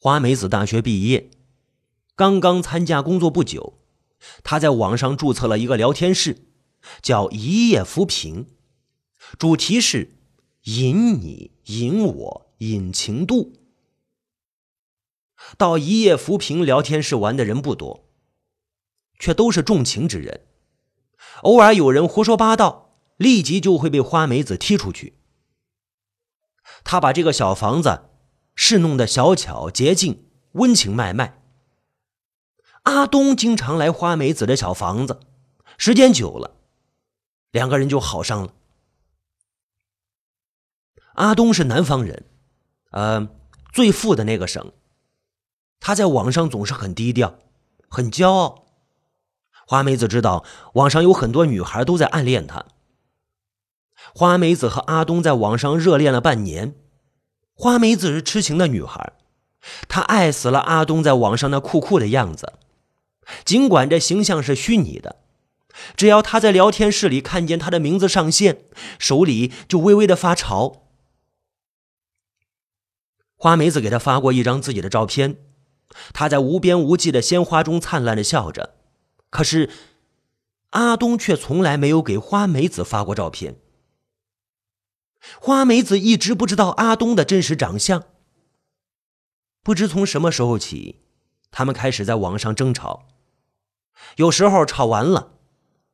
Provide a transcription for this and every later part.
花梅子大学毕业，刚刚参加工作不久，她在网上注册了一个聊天室，叫“一夜浮萍”，主题是引你、引我、引情度。到“一夜浮萍”聊天室玩的人不多，却都是重情之人。偶尔有人胡说八道，立即就会被花梅子踢出去。他把这个小房子侍弄得小巧洁净、温情脉脉。阿东经常来花梅子的小房子，时间久了，两个人就好上了。阿东是南方人，呃，最富的那个省。他在网上总是很低调，很骄傲。花梅子知道网上有很多女孩都在暗恋他。花梅子和阿东在网上热恋了半年。花梅子是痴情的女孩，她爱死了阿东在网上那酷酷的样子。尽管这形象是虚拟的，只要她在聊天室里看见他的名字上线，手里就微微的发潮。花梅子给他发过一张自己的照片，他在无边无际的鲜花中灿烂的笑着。可是，阿东却从来没有给花梅子发过照片。花梅子一直不知道阿东的真实长相。不知从什么时候起，他们开始在网上争吵。有时候吵完了，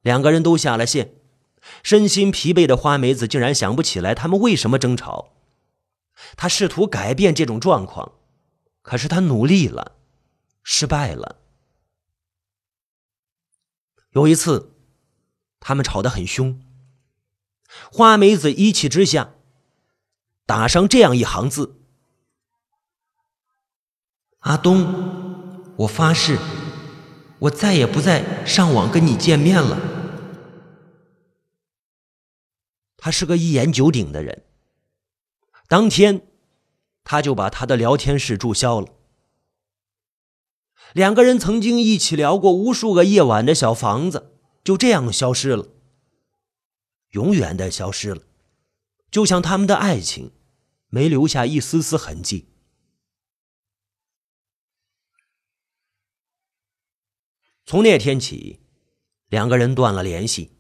两个人都下了线，身心疲惫的花梅子竟然想不起来他们为什么争吵。他试图改变这种状况，可是他努力了，失败了。有一次，他们吵得很凶。花梅子一气之下，打上这样一行字：“阿东，我发誓，我再也不再上网跟你见面了。”他是个一言九鼎的人。当天，他就把他的聊天室注销了。两个人曾经一起聊过无数个夜晚的小房子，就这样消失了，永远的消失了，就像他们的爱情，没留下一丝丝痕迹。从那天起，两个人断了联系。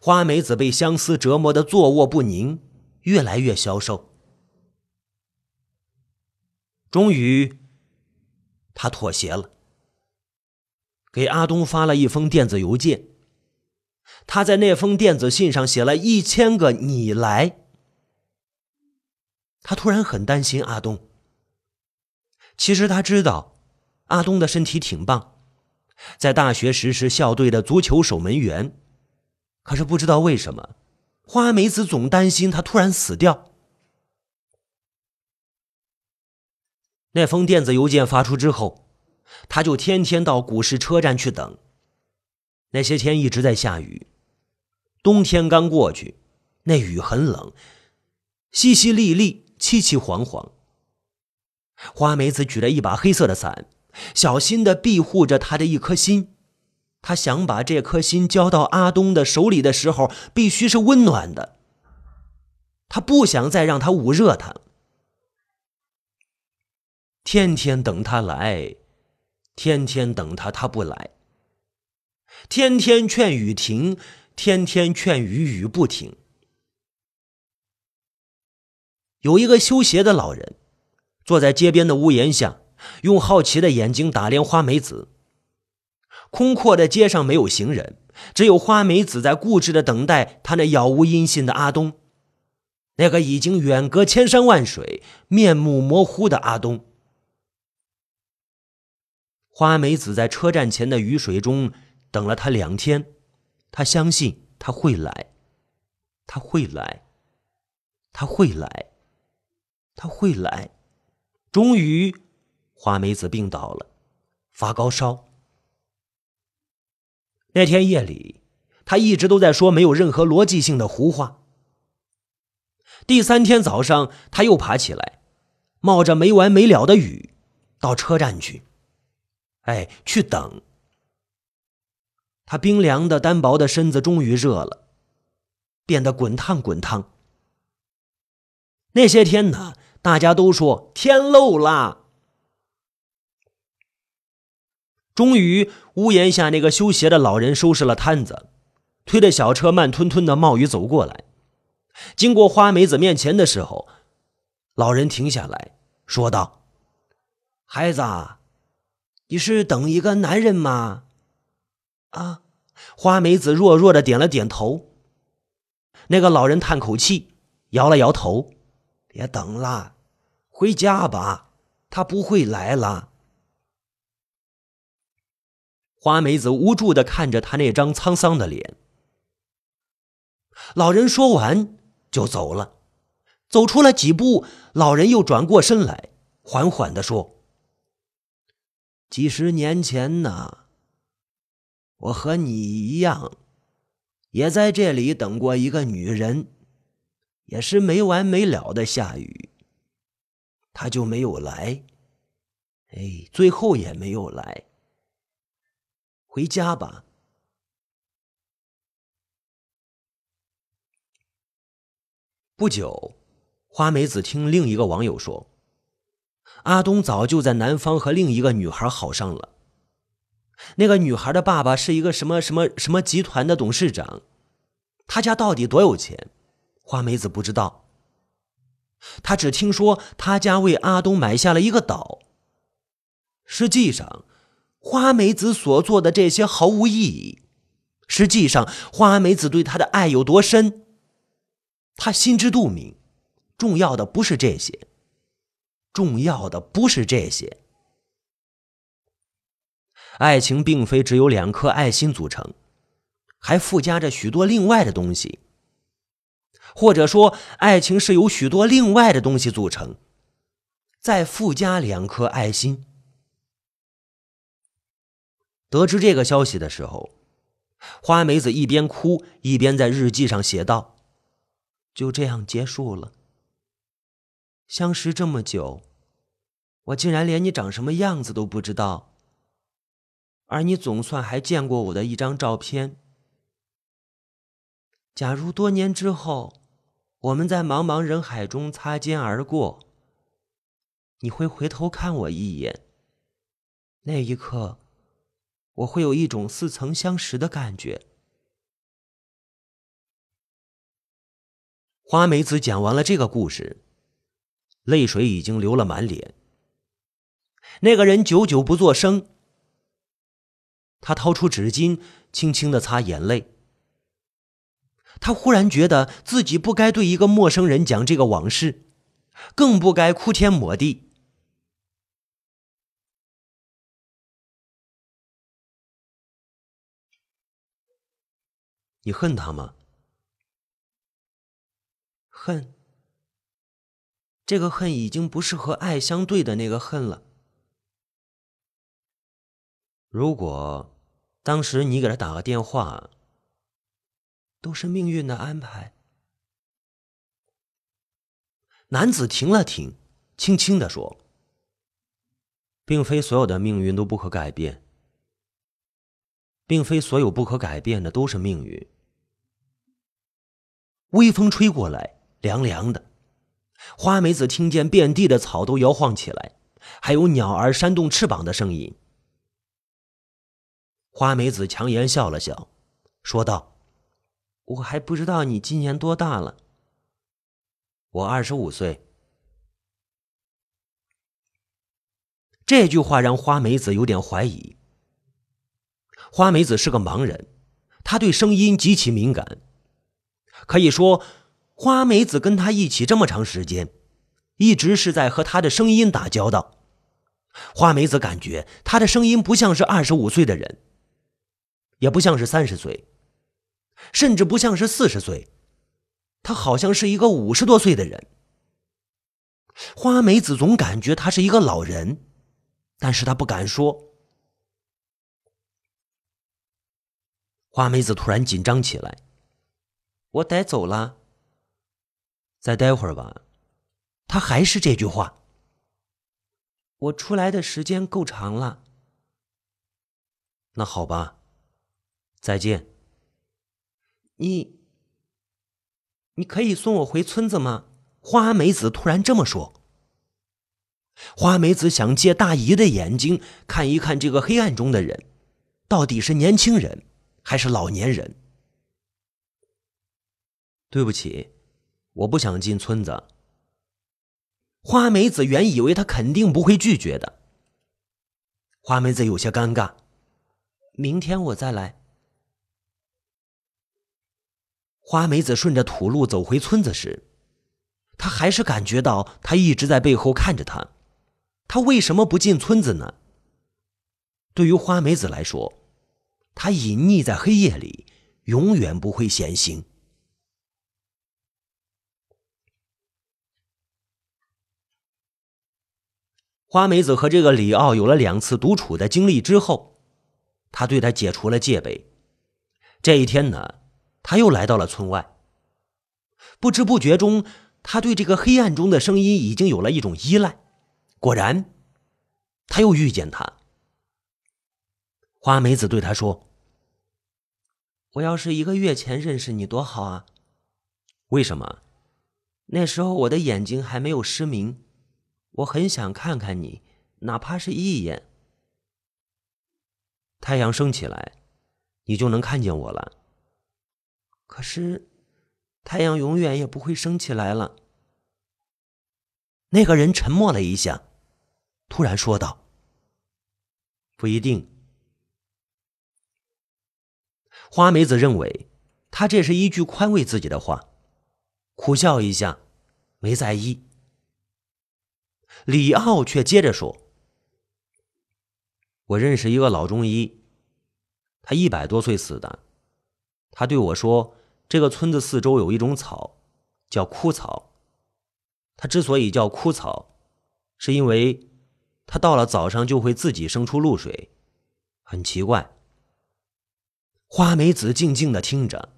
花梅子被相思折磨的坐卧不宁，越来越消瘦，终于。他妥协了，给阿东发了一封电子邮件。他在那封电子信上写了一千个“你来”。他突然很担心阿东。其实他知道，阿东的身体挺棒，在大学时是校队的足球守门员。可是不知道为什么，花梅子总担心他突然死掉。那封电子邮件发出之后，他就天天到古市车站去等。那些天一直在下雨，冬天刚过去，那雨很冷，淅淅沥沥，凄凄惶惶。花梅子举着一把黑色的伞，小心的庇护着他的一颗心。他想把这颗心交到阿东的手里的时候，必须是温暖的。他不想再让他捂热他。天天等他来，天天等他，他不来。天天劝雨停，天天劝雨雨不停。有一个修鞋的老人，坐在街边的屋檐下，用好奇的眼睛打量花梅子。空阔的街上没有行人，只有花梅子在固执的等待他那杳无音信的阿东，那个已经远隔千山万水、面目模糊的阿东。花梅子在车站前的雨水中等了他两天，他相信他会来，他会来，他会来，他会来。终于，花梅子病倒了，发高烧。那天夜里，他一直都在说没有任何逻辑性的胡话。第三天早上，他又爬起来，冒着没完没了的雨，到车站去。哎，去等。他冰凉的、单薄的身子终于热了，变得滚烫滚烫。那些天呢，大家都说天漏啦，终于，屋檐下那个修鞋的老人收拾了摊子，推着小车慢吞吞的冒雨走过来。经过花梅子面前的时候，老人停下来说道：“孩子，你是等一个男人吗？”啊，花梅子弱弱的点了点头。那个老人叹口气，摇了摇头：“别等了，回家吧，他不会来了。”花梅子无助的看着他那张沧桑的脸。老人说完就走了，走出了几步，老人又转过身来，缓缓的说：“几十年前呢，我和你一样，也在这里等过一个女人，也是没完没了的下雨，她就没有来，哎，最后也没有来。”回家吧。不久，花梅子听另一个网友说，阿东早就在南方和另一个女孩好上了。那个女孩的爸爸是一个什么什么什么集团的董事长，他家到底多有钱，花梅子不知道。他只听说他家为阿东买下了一个岛。实际上。花梅子所做的这些毫无意义。实际上，花梅子对他的爱有多深，他心知肚明。重要的不是这些，重要的不是这些。爱情并非只有两颗爱心组成，还附加着许多另外的东西。或者说，爱情是由许多另外的东西组成，再附加两颗爱心。得知这个消息的时候，花梅子一边哭一边在日记上写道：“就这样结束了。相识这么久，我竟然连你长什么样子都不知道，而你总算还见过我的一张照片。假如多年之后，我们在茫茫人海中擦肩而过，你会回头看我一眼，那一刻。”我会有一种似曾相识的感觉。花梅子讲完了这个故事，泪水已经流了满脸。那个人久久不作声，他掏出纸巾，轻轻的擦眼泪。他忽然觉得自己不该对一个陌生人讲这个往事，更不该哭天抹地。你恨他吗？恨。这个恨已经不是和爱相对的那个恨了。如果当时你给他打个电话，都是命运的安排。男子停了停，轻轻的说：“并非所有的命运都不可改变，并非所有不可改变的都是命运。”微风吹过来，凉凉的。花梅子听见遍地的草都摇晃起来，还有鸟儿扇动翅膀的声音。花梅子强颜笑了笑，说道：“我还不知道你今年多大了。”“我二十五岁。”这句话让花梅子有点怀疑。花梅子是个盲人，她对声音极其敏感。可以说，花梅子跟他一起这么长时间，一直是在和他的声音打交道。花梅子感觉他的声音不像是二十五岁的人，也不像是三十岁，甚至不像是四十岁，他好像是一个五十多岁的人。花梅子总感觉他是一个老人，但是他不敢说。花梅子突然紧张起来。我得走了，再待会儿吧。他还是这句话。我出来的时间够长了。那好吧，再见。你，你可以送我回村子吗？花梅子突然这么说。花梅子想借大姨的眼睛看一看这个黑暗中的人，到底是年轻人还是老年人。对不起，我不想进村子。花梅子原以为他肯定不会拒绝的。花梅子有些尴尬，明天我再来。花梅子顺着土路走回村子时，他还是感觉到他一直在背后看着他。他为什么不进村子呢？对于花梅子来说，他隐匿在黑夜里，永远不会显形。花梅子和这个李奥有了两次独处的经历之后，他对他解除了戒备。这一天呢，他又来到了村外。不知不觉中，他对这个黑暗中的声音已经有了一种依赖。果然，他又遇见他。花梅子对他说：“我要是一个月前认识你多好啊！为什么？那时候我的眼睛还没有失明。”我很想看看你，哪怕是一眼。太阳升起来，你就能看见我了。可是，太阳永远也不会升起来了。那个人沉默了一下，突然说道：“不一定。”花梅子认为他这是一句宽慰自己的话，苦笑一下，没在意。李奥却接着说：“我认识一个老中医，他一百多岁死的。他对我说，这个村子四周有一种草，叫枯草。它之所以叫枯草，是因为它到了早上就会自己生出露水，很奇怪。”花梅子静静的听着。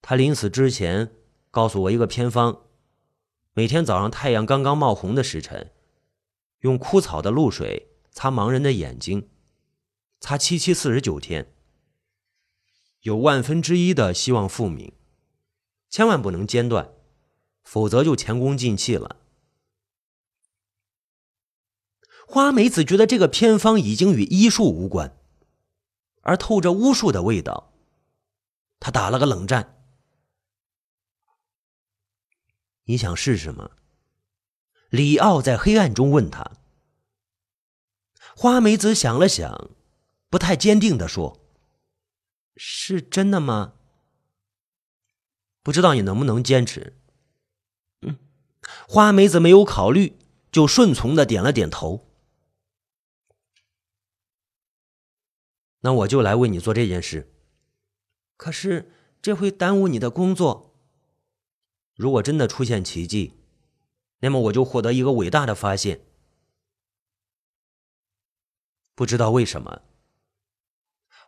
他临死之前告诉我一个偏方。每天早上太阳刚刚冒红的时辰，用枯草的露水擦盲人的眼睛，擦七七四十九天，有万分之一的希望复明，千万不能间断，否则就前功尽弃了。花梅子觉得这个偏方已经与医术无关，而透着巫术的味道，他打了个冷战。你想试试吗？李奥在黑暗中问他。花梅子想了想，不太坚定的说：“是真的吗？不知道你能不能坚持。”嗯，花梅子没有考虑，就顺从的点了点头。那我就来为你做这件事。可是这会耽误你的工作。如果真的出现奇迹，那么我就获得一个伟大的发现。不知道为什么，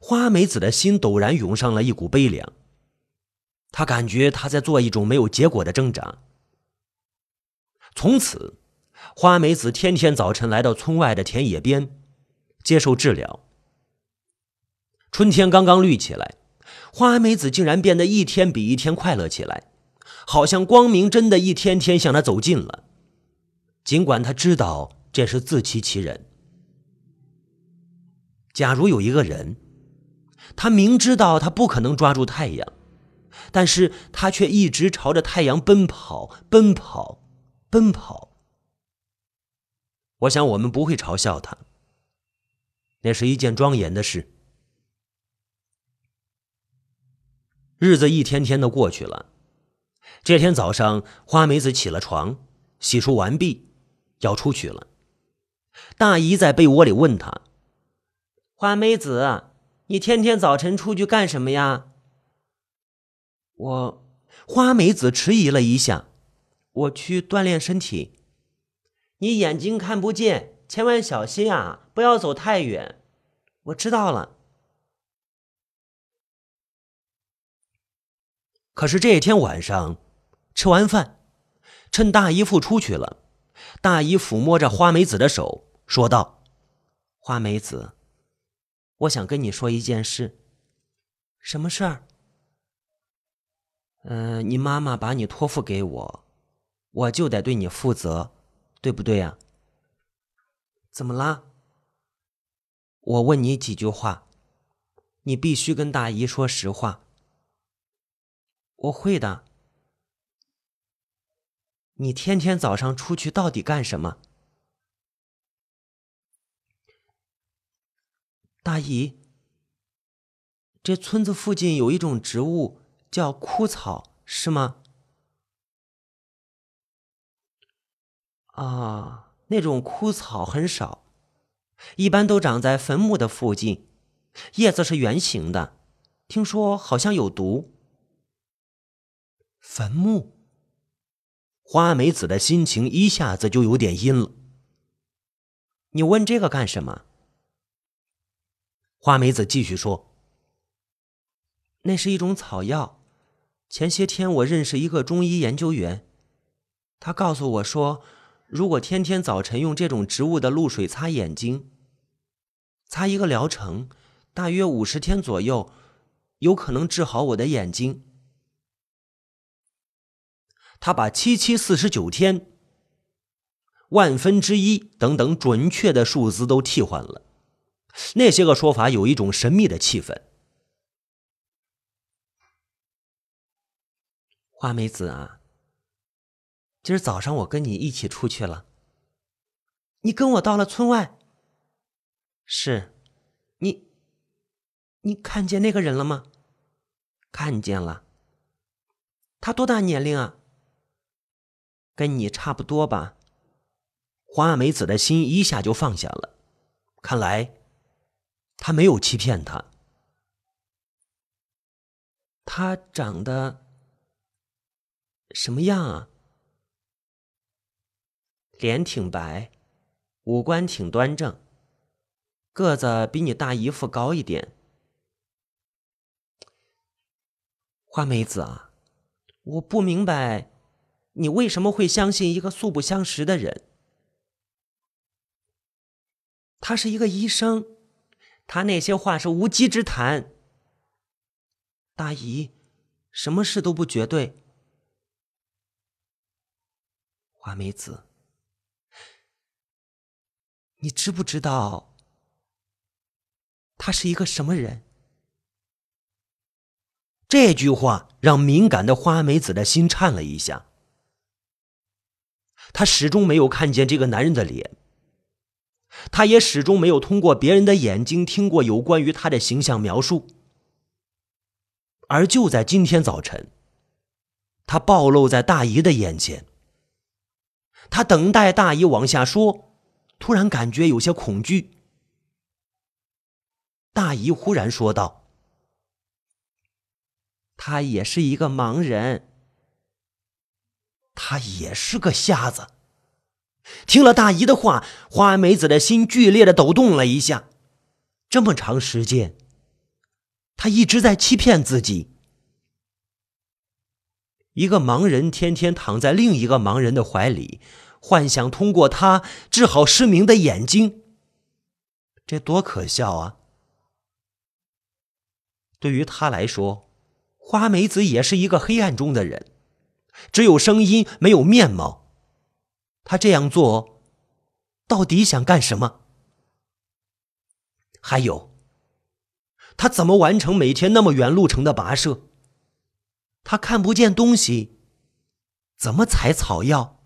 花梅子的心陡然涌上了一股悲凉。她感觉她在做一种没有结果的挣扎。从此，花梅子天天早晨来到村外的田野边，接受治疗。春天刚刚绿起来，花梅子竟然变得一天比一天快乐起来。好像光明真的一天天向他走近了，尽管他知道这是自欺欺人。假如有一个人，他明知道他不可能抓住太阳，但是他却一直朝着太阳奔跑，奔跑，奔跑。我想我们不会嘲笑他，那是一件庄严的事。日子一天天的过去了。这天早上，花梅子起了床，洗漱完毕，要出去了。大姨在被窝里问她：“花梅子，你天天早晨出去干什么呀？”我，花梅子迟疑了一下：“我去锻炼身体。”你眼睛看不见，千万小心啊，不要走太远。我知道了。可是这一天晚上。吃完饭，趁大姨夫出去了，大姨抚摸着花梅子的手，说道：“花梅子，我想跟你说一件事。什么事儿？嗯，你妈妈把你托付给我，我就得对你负责，对不对呀？”怎么啦？我问你几句话，你必须跟大姨说实话。我会的。你天天早上出去到底干什么？大姨，这村子附近有一种植物叫枯草，是吗？啊，那种枯草很少，一般都长在坟墓的附近，叶子是圆形的，听说好像有毒。坟墓，花梅子的心情一下子就有点阴了。你问这个干什么？花梅子继续说：“那是一种草药，前些天我认识一个中医研究员，他告诉我说。”如果天天早晨用这种植物的露水擦眼睛，擦一个疗程，大约五十天左右，有可能治好我的眼睛。他把七七四十九天、万分之一等等准确的数字都替换了，那些个说法有一种神秘的气氛。花梅子啊。今儿早上我跟你一起出去了，你跟我到了村外。是，你，你看见那个人了吗？看见了。他多大年龄啊？跟你差不多吧。花梅子的心一下就放下了，看来他没有欺骗他。他长得什么样啊？脸挺白，五官挺端正，个子比你大姨夫高一点。花梅子啊，我不明白，你为什么会相信一个素不相识的人？他是一个医生，他那些话是无稽之谈。大姨，什么事都不绝对。花梅子。你知不知道他是一个什么人？这句话让敏感的花梅子的心颤了一下。他始终没有看见这个男人的脸，他也始终没有通过别人的眼睛听过有关于他的形象描述。而就在今天早晨，他暴露在大姨的眼前。他等待大姨往下说。突然感觉有些恐惧，大姨忽然说道：“他也是一个盲人，他也是个瞎子。”听了大姨的话，花梅子的心剧烈的抖动了一下。这么长时间，他一直在欺骗自己。一个盲人天天躺在另一个盲人的怀里。幻想通过他治好失明的眼睛，这多可笑啊！对于他来说，花梅子也是一个黑暗中的人，只有声音，没有面貌。他这样做，到底想干什么？还有，他怎么完成每天那么远路程的跋涉？他看不见东西，怎么采草药？